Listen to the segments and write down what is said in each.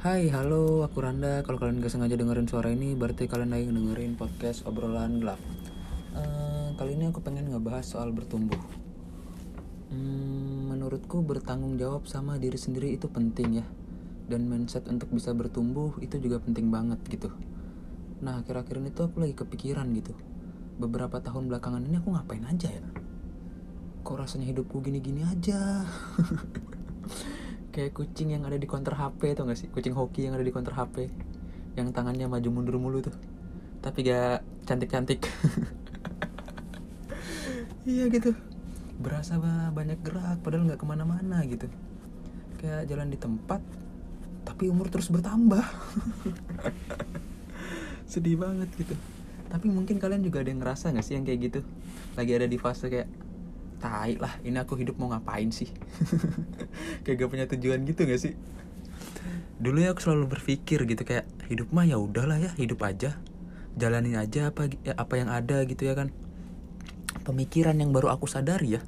Hai, halo, aku Randa. Kalau kalian gak sengaja dengerin suara ini, berarti kalian lagi dengerin podcast obrolan gelap. Eh, kali ini aku pengen ngebahas soal bertumbuh. Hmm, menurutku bertanggung jawab sama diri sendiri itu penting ya. Dan mindset untuk bisa bertumbuh itu juga penting banget gitu. Nah, akhir-akhir ini tuh aku lagi kepikiran gitu. Beberapa tahun belakangan ini aku ngapain aja ya? Kok rasanya hidupku gini-gini aja? kayak kucing yang ada di counter HP tuh gak sih? Kucing hoki yang ada di counter HP yang tangannya maju mundur mulu tuh. Tapi gak cantik-cantik. Iya gitu. Berasa banyak gerak padahal nggak ke mana-mana gitu. Kayak jalan di tempat tapi umur terus bertambah. Sedih banget gitu. Tapi mungkin kalian juga ada yang ngerasa gak sih yang kayak gitu? Lagi ada di fase kayak tai lah ini aku hidup mau ngapain sih? Kayak gak punya tujuan gitu gak sih? Dulu ya aku selalu berpikir gitu kayak hidup mah ya udahlah ya hidup aja. Jalanin aja apa ya, apa yang ada gitu ya kan. Pemikiran yang baru aku sadari ya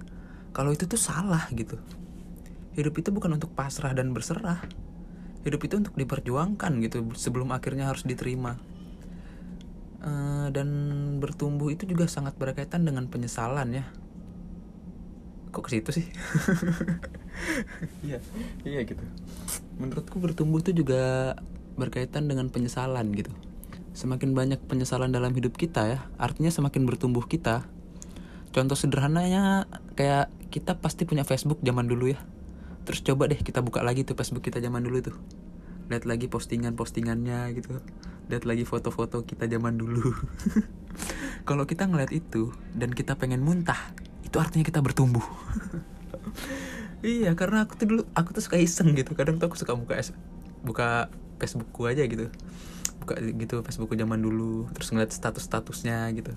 kalau itu tuh salah gitu. Hidup itu bukan untuk pasrah dan berserah. Hidup itu untuk diperjuangkan gitu sebelum akhirnya harus diterima. Uh, dan bertumbuh itu juga sangat berkaitan dengan penyesalan ya kok ke situ sih? Iya iya gitu. Menurutku bertumbuh itu juga berkaitan dengan penyesalan gitu. Semakin banyak penyesalan dalam hidup kita ya artinya semakin bertumbuh kita. Contoh sederhananya kayak kita pasti punya Facebook zaman dulu ya. Terus coba deh kita buka lagi tuh Facebook kita zaman dulu tuh. Lihat lagi postingan-postingannya gitu. Lihat lagi foto-foto kita zaman dulu. Kalau kita ngeliat itu dan kita pengen muntah itu artinya kita bertumbuh. Iya karena aku tuh dulu aku tuh suka iseng gitu. Kadang tuh aku suka buka buka Facebookku aja gitu. Buka gitu Facebookku zaman dulu terus ngeliat status statusnya gitu.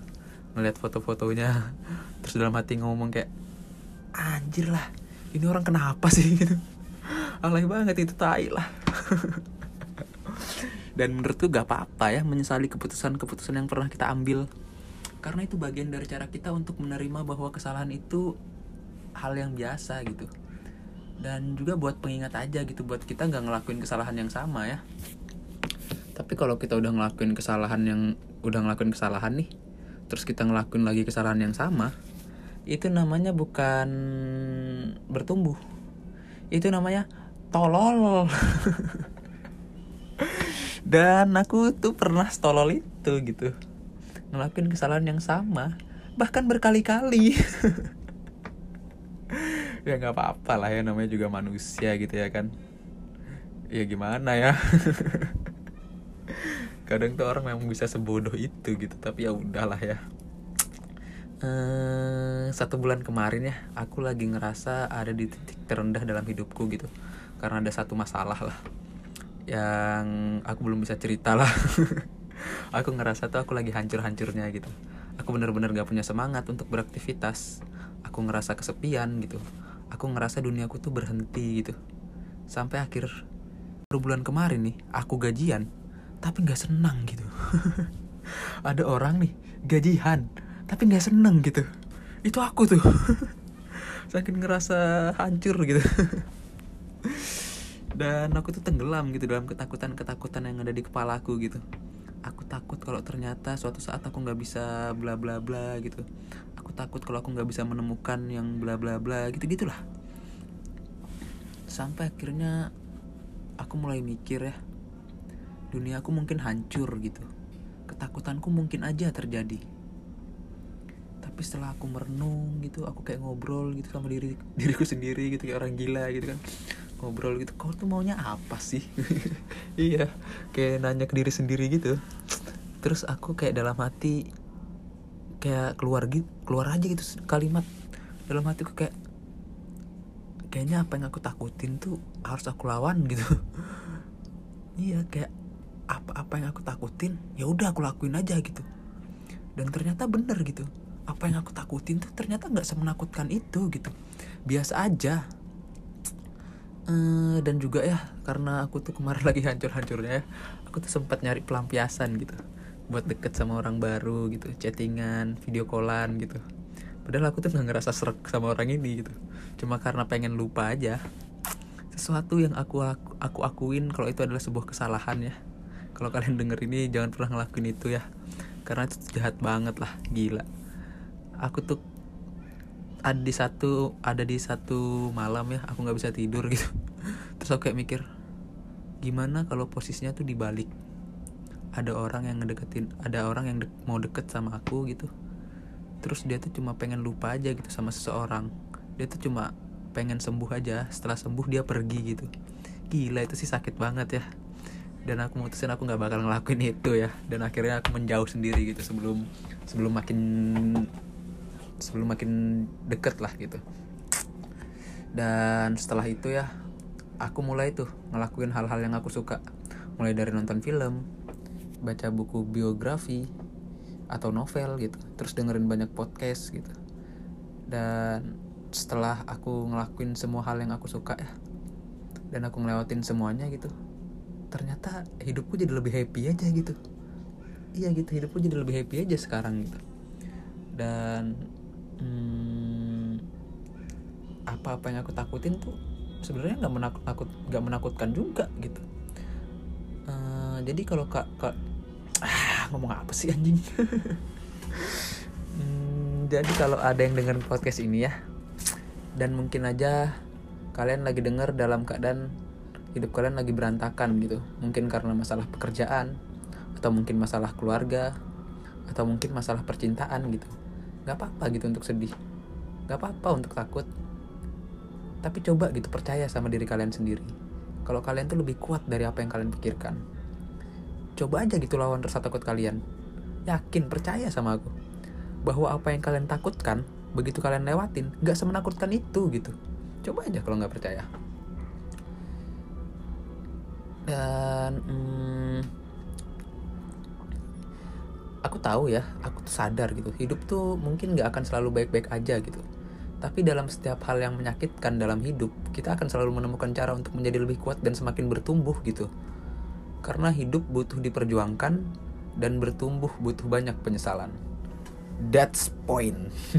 Ngeliat foto-fotonya. Terus dalam hati ngomong kayak anjir lah ini orang kenapa sih? Gitu. Alay banget itu tai lah. Dan menurutku gak apa-apa ya menyesali keputusan-keputusan yang pernah kita ambil karena itu bagian dari cara kita untuk menerima bahwa kesalahan itu hal yang biasa gitu. Dan juga buat pengingat aja gitu buat kita nggak ngelakuin kesalahan yang sama ya. Tapi kalau kita udah ngelakuin kesalahan yang udah ngelakuin kesalahan nih terus kita ngelakuin lagi kesalahan yang sama itu namanya bukan bertumbuh. Itu namanya tolol. Dan aku tuh pernah tolol itu gitu ngelakuin kesalahan yang sama bahkan berkali-kali. Ya nggak apa-apa lah ya namanya juga manusia gitu ya kan. Ya gimana ya? Kadang tuh orang memang bisa sebodoh itu gitu tapi ya udahlah ya. Ehm, satu bulan kemarin ya aku lagi ngerasa ada di titik terendah dalam hidupku gitu karena ada satu masalah lah yang aku belum bisa cerita lah aku ngerasa tuh aku lagi hancur-hancurnya gitu. Aku bener-bener gak punya semangat untuk beraktivitas. Aku ngerasa kesepian gitu. Aku ngerasa duniaku tuh berhenti gitu. Sampai akhir bulan kemarin nih aku gajian tapi nggak senang gitu. Ada orang nih gajian tapi nggak seneng gitu. Itu aku tuh. Saking ngerasa hancur gitu. Dan aku tuh tenggelam gitu dalam ketakutan-ketakutan yang ada di kepalaku gitu aku takut kalau ternyata suatu saat aku nggak bisa bla bla bla gitu. Aku takut kalau aku nggak bisa menemukan yang bla bla bla gitu gitulah. Sampai akhirnya aku mulai mikir ya dunia aku mungkin hancur gitu. Ketakutanku mungkin aja terjadi. Tapi setelah aku merenung gitu aku kayak ngobrol gitu sama diri diriku sendiri gitu kayak orang gila gitu kan. Ngobrol gitu kau tuh maunya apa sih? Iya kayak nanya ke diri sendiri gitu terus aku kayak dalam hati kayak keluar gitu keluar aja gitu kalimat. Dalam hatiku kayak kayaknya apa yang aku takutin tuh harus aku lawan gitu. Iya kayak apa apa yang aku takutin ya udah aku lakuin aja gitu. Dan ternyata bener gitu. Apa yang aku takutin tuh ternyata nggak semenakutkan itu gitu. Biasa aja. Uh, dan juga ya karena aku tuh kemarin lagi hancur-hancurnya ya aku tuh sempat nyari pelampiasan gitu buat deket sama orang baru gitu chattingan video callan gitu. Padahal aku tuh nggak ngerasa serak sama orang ini gitu. Cuma karena pengen lupa aja. Sesuatu yang aku aku, aku akuin kalau itu adalah sebuah kesalahan ya. Kalau kalian denger ini jangan pernah ngelakuin itu ya. Karena itu jahat banget lah gila. Aku tuh ada di satu ada di satu malam ya aku nggak bisa tidur gitu. Terus aku kayak mikir gimana kalau posisinya tuh dibalik ada orang yang ngedeketin ada orang yang de mau deket sama aku gitu. Terus dia tuh cuma pengen lupa aja gitu sama seseorang. Dia tuh cuma pengen sembuh aja. Setelah sembuh dia pergi gitu. Gila itu sih sakit banget ya. Dan aku mutusin aku nggak bakal ngelakuin itu ya. Dan akhirnya aku menjauh sendiri gitu sebelum sebelum makin sebelum makin deket lah gitu. Dan setelah itu ya aku mulai tuh ngelakuin hal-hal yang aku suka. Mulai dari nonton film baca buku biografi atau novel gitu terus dengerin banyak podcast gitu. Dan setelah aku ngelakuin semua hal yang aku suka ya dan aku ngelewatin semuanya gitu ternyata hidupku jadi lebih happy aja gitu. Iya gitu hidupku jadi lebih happy aja sekarang gitu. Dan hmm, apa-apa yang aku takutin tuh sebenarnya nggak menakut nakut nggak menakutkan juga gitu uh, jadi kalau kak kak ah, ngomong apa sih anjing? Hmm, jadi kalau ada yang dengar podcast ini ya dan mungkin aja kalian lagi denger dalam keadaan hidup kalian lagi berantakan gitu. Mungkin karena masalah pekerjaan atau mungkin masalah keluarga atau mungkin masalah percintaan gitu. Nggak apa-apa gitu untuk sedih. Nggak apa-apa untuk takut. Tapi coba gitu percaya sama diri kalian sendiri. Kalau kalian tuh lebih kuat dari apa yang kalian pikirkan coba aja gitu lawan rasa takut kalian. Yakin percaya sama aku. Bahwa apa yang kalian takutkan begitu kalian lewatin nggak semenakutkan itu gitu. Coba aja kalau nggak percaya. Dan hmm, aku tahu ya aku tuh sadar gitu. Hidup tuh mungkin nggak akan selalu baik-baik aja gitu. Tapi dalam setiap hal yang menyakitkan dalam hidup kita akan selalu menemukan cara untuk menjadi lebih kuat dan semakin bertumbuh gitu karena hidup butuh diperjuangkan dan bertumbuh butuh banyak penyesalan. That's point